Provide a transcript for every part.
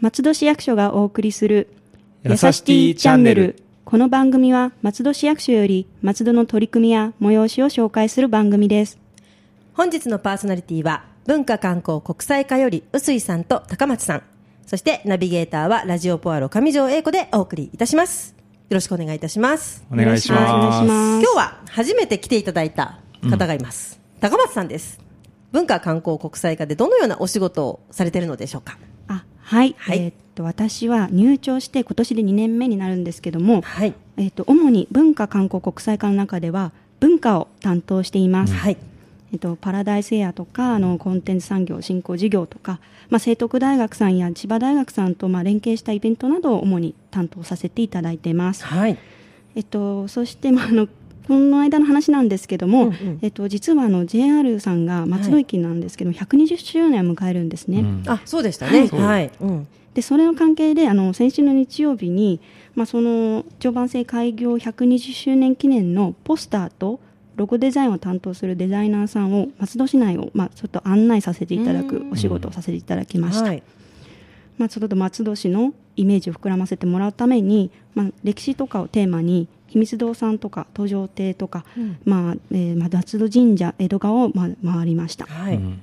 松戸市役所がお送りするやさしティチャンネル。この番組は松戸市役所より松戸の取り組みや催しを紹介する番組です。本日のパーソナリティは文化観光国際課より臼井さんと高松さん。そしてナビゲーターはラジオポアロ上条英子でお送りいたします。よろしくお願いいたします。お願いします。今日は初めて来ていただいた方がいます、高松さんです。文化観光国際課でどのようなお仕事をされているのでしょうか？あはい、はい。えーっと私は入庁して今年で2年目になるんですけども、はい。えーっと主に文化観光国際課の中では文化を担当しています、はい。えっと、パラダイスエアとかあのコンテンツ産業振興事業とか、まあ、聖徳大学さんや千葉大学さんとまあ連携したイベントなどを主に担当させていただいています。はい。えっと、そして、まあ、あのこの間の話なんですけども、うんうん。えっと、実はあの JR さんが松戸駅なんですけど、120周年を迎えるんですね。うん。あそうでしたね。はい。はい、うん、でそれの関係であの先週の日曜日に、まあ、その常磐線開業120周年記念のポスターとロゴデザインを担当するデザイナーさんを松戸市内を、まあ、ちょっと案内させていただくお仕事をさせていただきました、はい。まあ、ちょっと松戸市のイメージを膨らませてもらうために、まあ、歴史とかをテーマに秘密堂さんとか登場亭とか、まあえーまあ、松戸神社江戸川を、まあ、回りました。はい、うん。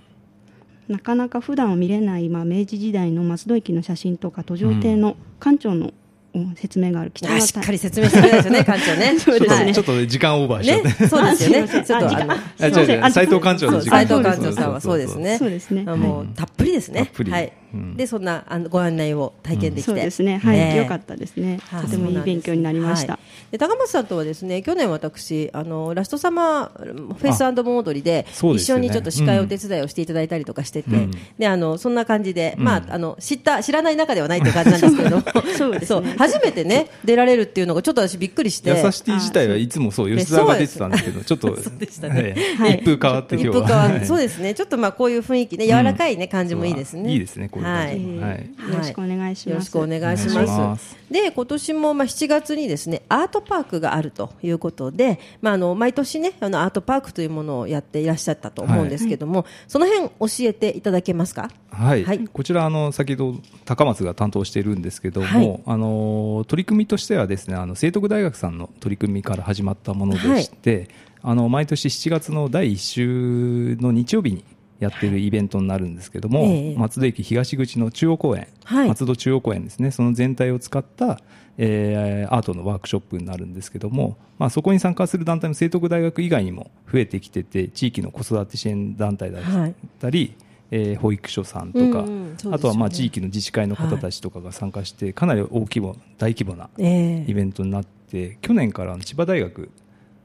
なかなか普段は見れない、まあ、明治時代の松戸駅の写真とか登場亭の館長のうん説明がある。貴重なあしっかり説明してくれるんですよね 館長ね。そうですね。はいちょっと時間オーバーしちゃって。ね、そうですよね。ちょっとあの、違う違う。斉藤館長の時間。斉藤館長さんはそうですね。そうですね。あもうたっぷりですね。はい。うん。でそんなあのご案内を体験できて、そうですね。はい、ね。よかったですね。あとてもいい勉強になりました、はい。で高松さんとはですね去年私あのラストサマーフェイスモードリで一緒にちょっと司会お手伝いをしていただいたりとかしてて、うん。であのそんな感じで、まああの知った知らない中ではないという感じなんですけれど。も そうですね。初めてね出られるっていうのがちょっと私びっくりして。優しティ自体はいつもそう、吉沢が出てたんですけど、ちょっと、そうでしたね。はい。一風変わって今日は。一風変わはい。そうですね。ちょっとまあこういう雰囲気ね、柔らかいね、感じもいいですね。いいですねこうい。う感じもはい。はい。よろしくお願いします。よろしくお願いしま。ます。すで、今年もまあ7月にですね、アートパークがあるということで、まああの毎年ね、あのアートパークというものをやっていらっしゃったと思うんですけども、その辺教えていただけますか？はい、はい。こちらあの先ほど高松が担当しているんですけども、はい。あの取り組みとしてはですねあの聖徳大学さんの取り組みから始まったものでして、あの毎年7月の第1週の日曜日にやっているイベントになるんですけども、ええ。松戸駅東口の中央公園、はい。松戸中央公園ですね。その全体を使った、えーアートのワークショップになるんですけども、まあ、そこに参加する団体も聖徳大学以外にも増えてきてて地域の子育て支援団体だったり、えー保育所さんとか、うんね。あとはまあ地域の自治会の方たちとかが参加して、かなり大規模大規模なえ。イベントになって、去年から千葉大学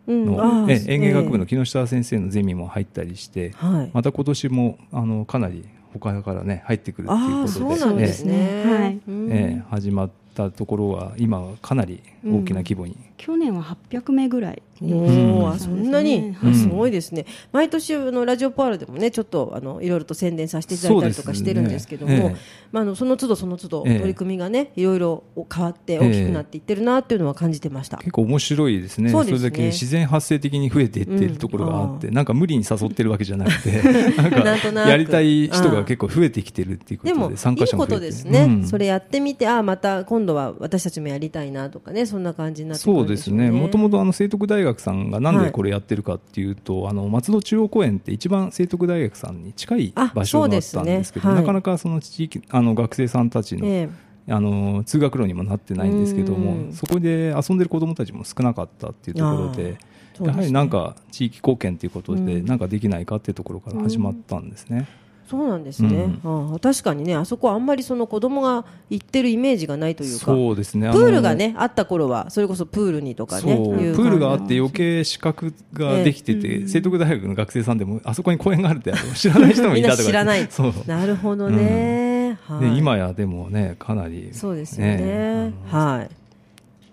うんの、あーえ園芸学部の木下先生のゼミも入ったりして、はい。また今年もあのかなり他からね入ってくるっていうことでそうなんですね。ええはいうんええ始まったところは今はかなり大きな規模に、去年は800名ぐらい。おーあそんなに、うんあすごいですね、毎年あのラジオパールでもねちょっとあのいろいろと宣伝させていただいたりとかしてるんですけども、ええまあ、あのその都度その都度ええ。取り組みがねいろいろ変わって大きくなっていってるなっていうのは感じてました、結構面白いですね。そうですね。れだけ自然発生的に増えていっているところがあって、うん。なんか無理に誘ってるわけじゃなくて なんなんとなく。かやりたい人が結構増えてきてるっていうことででもいい参加者も増えて。ことですね、うん。それやってみてああまた今度は私たちもやりたいなとかねそんな感じになってくるそうですね、もともとあの聖徳大学さんがなんはい。でこれやってるかっていうと、あの松戸中央公園って一番聖徳大学さんに近いあ場所だったんですけど、ね。はい。なかなかその地域あの学生さんたちの,、えあの通学路にもなってないんですけどうん。も、そこで遊んでる子どもたちも少なかったっていうところで。ね。やはりなんか地域貢献ということで、うん。なんかできないかっていうところから始まったんですね。そうなんですね、ああ確かにねあそこはあんまりその子供が行ってるイメージがないというか。そうですね。あプのールがねあった頃はそれこそプールにとかね。プールがあって余計資格ができてて、聖徳大学の学生さんでもあそこに公園があるって知らない人もいたとか 知らない。そう。なるほどね、はい。で今やでもねかなりそうですよね。は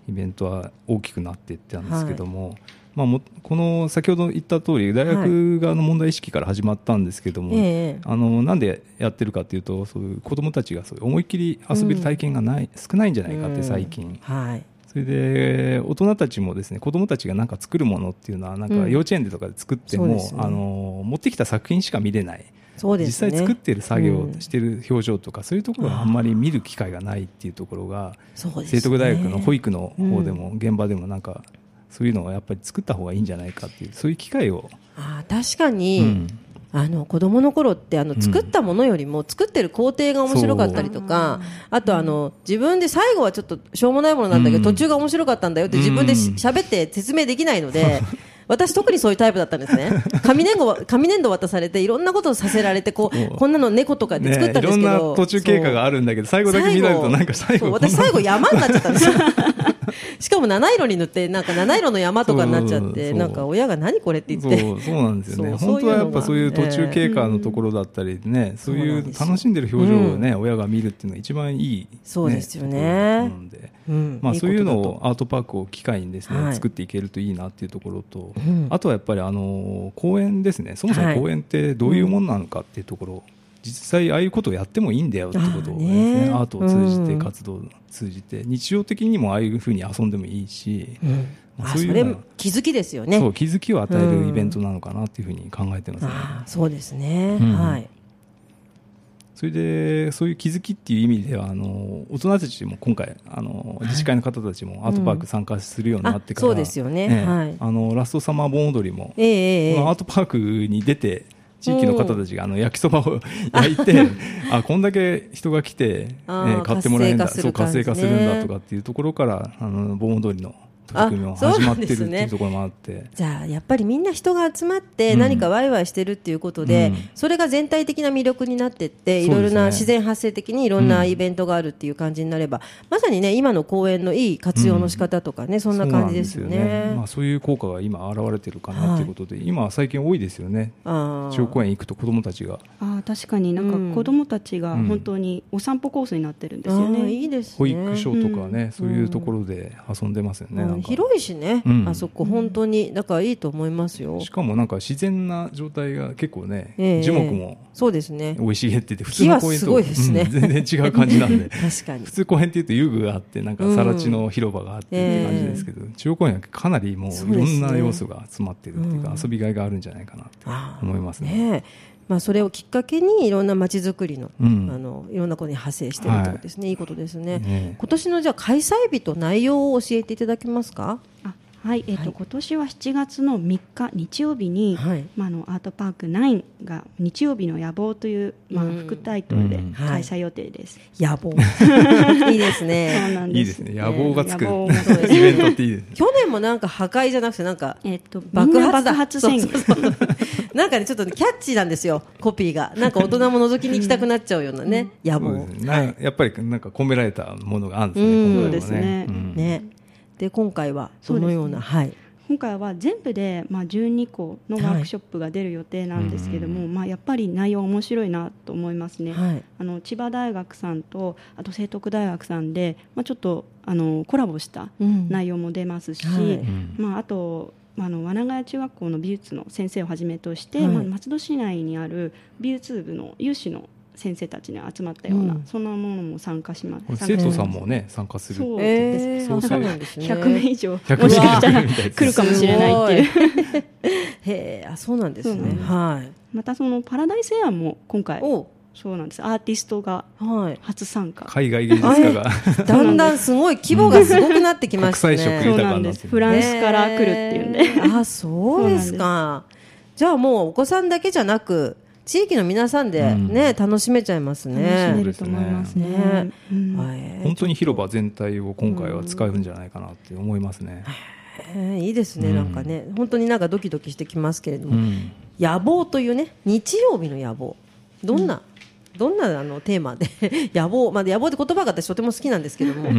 い。イベントは大きくなっていってたんですけども、まあ、もこの先ほど言った通り大学側の問題意識から始まったんですけども、ええ。あのなんでやってるかというとそういう子どもたちがそういう思いっきり遊べる体験がない、少ないんじゃないかって最近、はい。それで大人たちもですね子供たちが何か作るものっていうのはなんか幼稚園でとかで作っても、うんね、あの持ってきた作品しか見れない。そうですね、実際作ってる作業してる表情とか、うん、そういうところはあんまり見る機会がないっていうところが、ね、聖徳大学の保育の方でも、うん、現場でもなんかそういうのをやっぱり作った方がいいんじゃないかっていうそういう機会を。あ確かに、うん、あの子供の頃ってあの作ったものよりも作ってる工程が面白かったりとか、あとあの自分で最後はちょっとしょうもないものなんだけど、途中が面白かったんだよって自分で喋って説明できないので。私特にそういうタイプだったんですね。紙粘土紙粘土渡されていろんなことをさせられてこうこんなの猫とかで作ったんですけど、ね、いろんな途中経過があるんだけど最後だけ見られるとなんか最後。私最後山になっちゃったんですよ しかも七色に塗ってなんか七色の山とかになっちゃってなんか親が何これって言って。そうそうなんですよね。本当はやっぱそういう途中経過のところだったりね、そういう楽しんでる表情をね、親が見るっていうのが一番いい、そうですよね。まあ、そういうのをアートパークを機会にですね、作っていけるといいなっていうところと、あとはやっぱりあの公園ですね。そもそも公園ってどういうものなのかっていうところ、実際ああいうことをやってもいいんだよってことをですね、アートを通じて活動を通じて日常的にもああいうふうに遊んでもいいし、まあ、そういう気づきですよね。そう気づきを与えるイベントなのかなっていうふうに考えてますね、そうですね、はい。それでそういう気づきっていう意味ではあの大人たちも今回あの自治会の方たちもアートパーク参加するようになってから、そうですよね、はい。あのラストサマー盆踊りも、えー、このアートパークに出て地域の方たちがあの焼きそばを焼いて、あこんだけ人が来て、ね、買ってもらえるんだそう活性化するんだとかっていうところからあの盆踊りの取り組みも始まってるっていうところもあって、ね、じゃあやっぱりみんな人が集まって何かワイワイしてるっていうことで、うん、それが全体的な魅力になっていっていろいろな自然発生的にいろんなイベントがあるっていう感じになれば、うん、まさにね今の公園のいい活用の仕方とかね、うん、そんな感じですよね、ね、まあ、そういう効果が今現れてるかなということで、はい、今最近多いですよね。中央公園行くと子どもたちが。あ確かになんか子どもたちが本当にお散歩コースになってるんですよね、いいです、ね、保育所とかね、そういうところで遊んでますよね、広いしねうん、あそこ本当に。だからいいと思いますよ。しかもなんか自然な状態が結構ね、えー、樹木もそうですね。生い茂ってて普通の公園と、ね。うん、全然違う感じなんで。確かに。普通公園っていうと遊具があってなんか更地の広場があってって感じですけど、うんえー、中央公園はかなりもういろんな要素が集まってるっていうか、ね、遊びがいがあるんじゃないかなって思いますね。ねまあ、それをきっかけにいろんなまちづくりの,、あのいろんなことに派生しているということですね、はい、いいことですね、ね。今年のじゃあ開催日と内容を教えていただけますか？あはい、えっ、ー、と、はい、今年は7月の3日日曜日に、はい、まあ、あのアートパーク9が日曜日の野望という、まあ、副タイトルで開催予定です。うんはい、野望 いいですね。そうなんです。いいですね。野望がつく、イベントっていいです、ね。去年もなんか破壊じゃなくてなんかえっ、と爆発爆発宣言。なんかねちょっと、ね、キャッチーなんですよコピーが。なんか大人も覗きに行きたくなっちゃうようなね、うん、野望、ね、やっぱりなんか込められたものがあるんですね。そうですね。ね。で今回はそのような、ね、はい。今回は全部で、まあ、12個のワークショップが出る予定なんですけども、はい、まあ、やっぱり内容面白いなと思いますね、はい、あの千葉大学さんとあと聖徳大学さんで、まあ、ちょっとあのコラボした内容も出ますし、うんはい、まあ、あとあの罠ヶ谷中学校の美術の先生をはじめとして、まあ、松戸市内にある美術部の有志の先生たちに集まったような、うん、そんなものも参加します。生徒さんもね参加する。そうです、えー、そうなんですね。100名以上。もしかしたら来るかもしれないっていう。へえあそうなんですね。はい。またそのパラダイスエアも今回そうなんです。アーティストが初参加、海外芸術家が。だんだんすごい規模がすごくなってきましたね。そうなんです。フランスから来るっていうんで、えー、あそうですか。じゃあもうお子さんだけじゃなく地域の皆さんでね、うん、楽しめちゃいますね。楽しめると思いますね。ね。うん、本当に広場全体を今回は使うんじゃないかなって思いますね。えー、いいですね、なんかね、本当になんかドキドキしてきますけれども、野望というね、日曜日の野望、どんな、どんなあのテーマで 野望、まあ、野望って言葉が私とても好きなんですけども、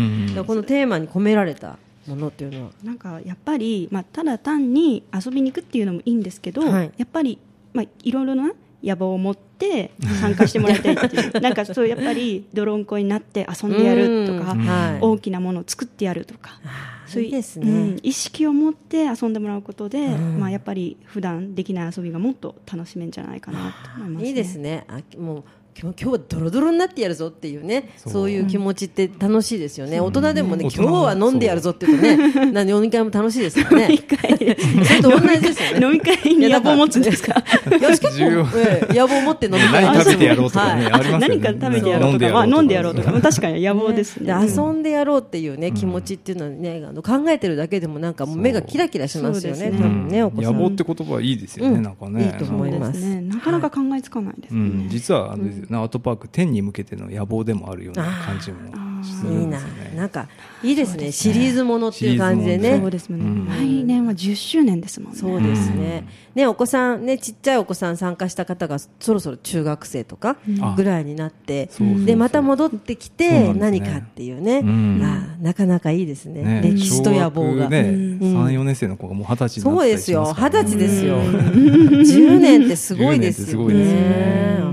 このテーマに込められたものっていうのは？なんかやっぱり、まあ、ただ単に遊びに行くっていうのもいいんですけど、はい、やっぱり、まあ、いろいろな野望を持ってて参加してもらいたいっていう。なんかそうやっぱり泥んこになって遊んでやるとか、うん。はい。大きなものを作ってやるとか。そういう意識を持って遊んでもらうことで、うん。まあ、やっぱり普段できない遊びがもっと楽しめるんじゃないかなと思います、ね、いいですね。あもう今日はドロドロになってやるぞっていうねそう。いう気持ちって楽しいですよね、大人でもね、うん今日は飲んでやるぞっていうとね何飲み会も楽しいですからね。それと同じですよね。飲み会に野望を持つんですか？いや結構、ええ野望を持って飲み会何食べてやろうとかね、はい。ね。何か食べてやろうとか、まあ、飲んでやろうとか、まあ確かに野望ですね。で遊んでやろうっていうね、気持ちっていうのはねあの考えてるだけでもなんかもう目がキラキラしますよね。多分ねお子さん。野望って言葉はいいですよね、うん。なんかね。いいと思います。ね。なかなか考えつかないですね。うん、実はあのですよね、アートパーク10に向けての野望でもあるような感じもするいいなんですよね。な。んかいいですね。シリーズものっていう感じでね。そうですね、うん。来年は10周年ですもんね。そうですね。ね、お子さん、ね、ちっちゃいお子さん参加した方が、そろそろ中学生とかあぐらいになって、そうそうそう。で、また戻ってきて、何かっていうね、うん。あなかなかいいですね。ね。歴史と野望が。ね、うん。3、4年生の子がもう二十歳になそうったりですよ。二しますからね。十歳ですよ。10年ってすごいですよ10年ってすごいですね。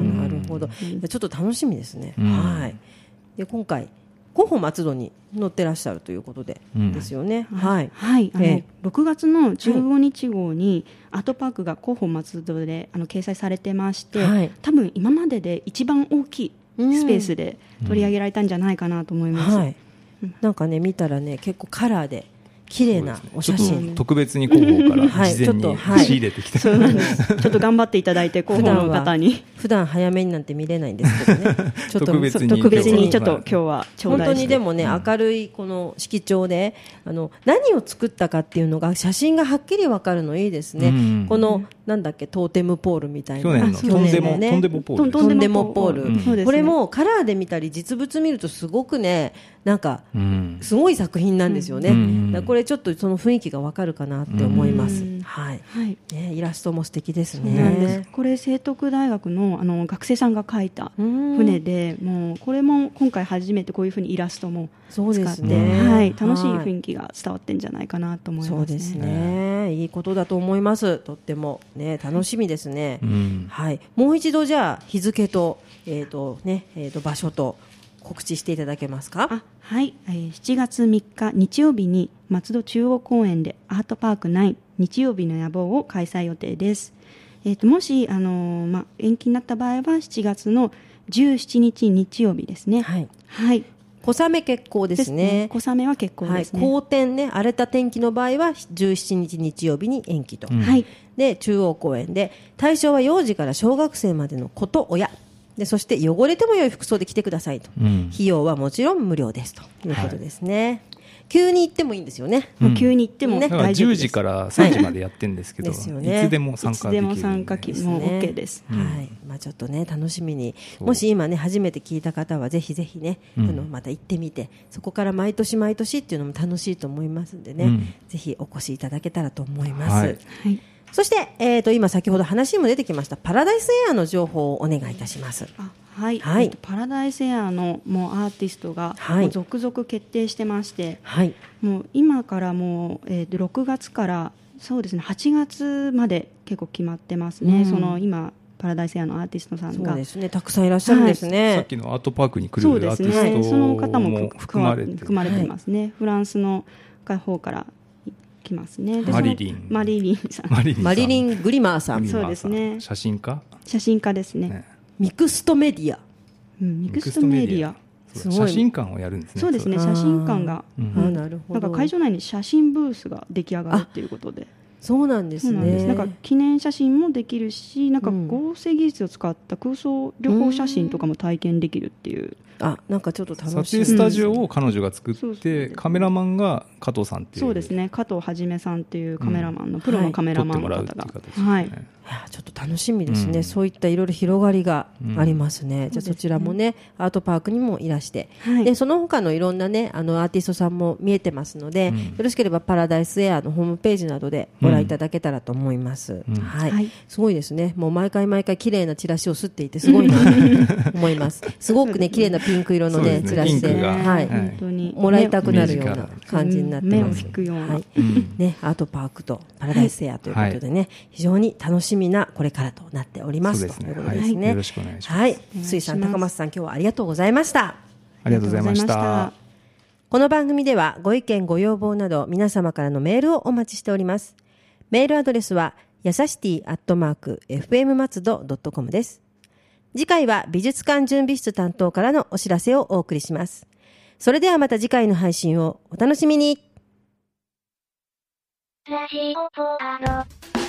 ど。ちょっと楽しみですね。うんはい。で、今回、広報松戸に乗ってらっしゃるということで、うんですよね。はい。はい、あの、え6月の15日号に、アートパークが広報松戸であの掲載されてまして、はい多分今までで一番大きいスペースで取り上げられたんじゃないかなと思います。はい、なんかね見たらね結構カラーで綺麗なお写ちょっ真と特別に広報からはい。事前にちょっとはい。仕入れてきた、そうなんです。ちょっと頑張っていただいて、広報の方に。普段早めになんて見れないんですけどね。ちょっと特別に特別にちょっとはい。今日は頂戴本当にでもね、明るいこの色調であの何を作ったかっていうのが写真がはっきり分かるのいいですね、うん。このなんだっけトーテムポールみたいな。去年の。ね。とんでもポール。これもカラーで見たり実物見るとすごくねなんかうん。すごい作品なんですよね、うん。これちょっとその雰囲気がわかるかなって思います、うん。はい。はい。ね、イラストも素敵ですね。これ聖徳大学のあの学生さんが描いたうん。船で、もうこれも今回初めてこういうふうにイラストもそう使って、ですねはい、楽しいはい雰囲気が伝わってんじゃないかなと思いますね。そうですね、いいことだと思います。とってもね楽しみですね。うん。はい、もう一度じゃあ日付とえっ、とねえっ、と場所と告知していただけますか？あはい、えー7月3日日曜日に松戸中央公園でアートパーク9日曜日の野望を開催予定です。えー、ともし、あのーまあ、延期になった場合は7月の17日日曜日ですね。はい。はい、小雨結構ですね。小雨は結構はい、ですね。好天ね荒れた天気の場合は17日日曜日に延期と。うんはい、で中央公園で対象は幼児から小学生までの子と親でそして汚れても良い服装で来てくださいと、うん。費用はもちろん無料ですと。いうことですね、急に行ってもいいんですよね。もう急に行ってもね。10大丈夫です。時から3時までやってるんですけど、ですよね。いつでも参いつで加できるんも参加機もう OK です。はい。まあ、ちょっとね楽しみに。もし今ね初めて聞いた方はぜひぜひね、うん。あのまた行ってみてそこから毎年毎年っていうのも楽しいと思いますんでね、うん。ぜひお越しいただけたらと思います、はい。はいそして、えー、と今先ほど話にも出てきましたパラダイスエアの情報をお願いいたします。あはい、はい。えっとパラダイスエアのもうアーティストがはい。もう続々決定してまして、はい。もう今からもう、えー、と6月からそうですね8月まで結構決まってますね、うん。その今パラダイスエアのアーティストさんが。そうですね。たくさんいらっしゃるんですね、さっきのアートパークに来るそうですアーティスねそのト方もも含まれて含まれてますね、フランスの方から来ますね。でマリリン。マリリンさん。マリリンマリリン・グリマーさん。そうですね。写真家、写真家ですね。ね。ミクストメディア。うん、ミクストメディア。そうすごい。写真館をやるんですね。そうですね写真館が、うん。なるほど。なんか会場内に写真ブースが出来上がるっていうことで。そうなんですね。なんか記念写真もできるしなんかうん。合成技術を使った空想旅行写真とかも体験できるっていう、あなんかちょっと楽しい撮影スタジオを彼女が作そうそうって、カメラマンが加藤さんっていう。そうですね。加藤はじめさんっていうカメラマンの、プロのカメラ撮ってもマンの方が、いね、はい。いやちょっと楽しみですね、うん。そういったいろいろ広がりがありますね、じゃあそちらもねアートパークにもいらして、はい。でその他のいろんなねあのアーティストさんも見えてますので、うん。よろしければパラダイスエアのホームページなどでごご覧いただけたらと思います。うん。はい、はい。すごいですね。もう毎回毎回綺麗なチラシを吸っていてすごいなと思います。すごくね綺麗なピンク色のねチラシで、はい、はい。本当にもらいたくなるような感じになって目を。引くような、はいうん。ね、アートパークとパラダイスエアということでね、非常に楽しみなこれからとなっております。ということですね。はい。よろしくお願いします。はい、水産高松さん今日はありがとうございました。ありがとうございました。この番組ではご意見ご要望など皆様からのメールをお待ちしております。メールアドレスはやさしティアットマーク FM 松戸ドットコムです。次回は美術館準備室担当からのお知らせをお送りします。それではまた次回の配信をお楽しみに。ラジオポアド。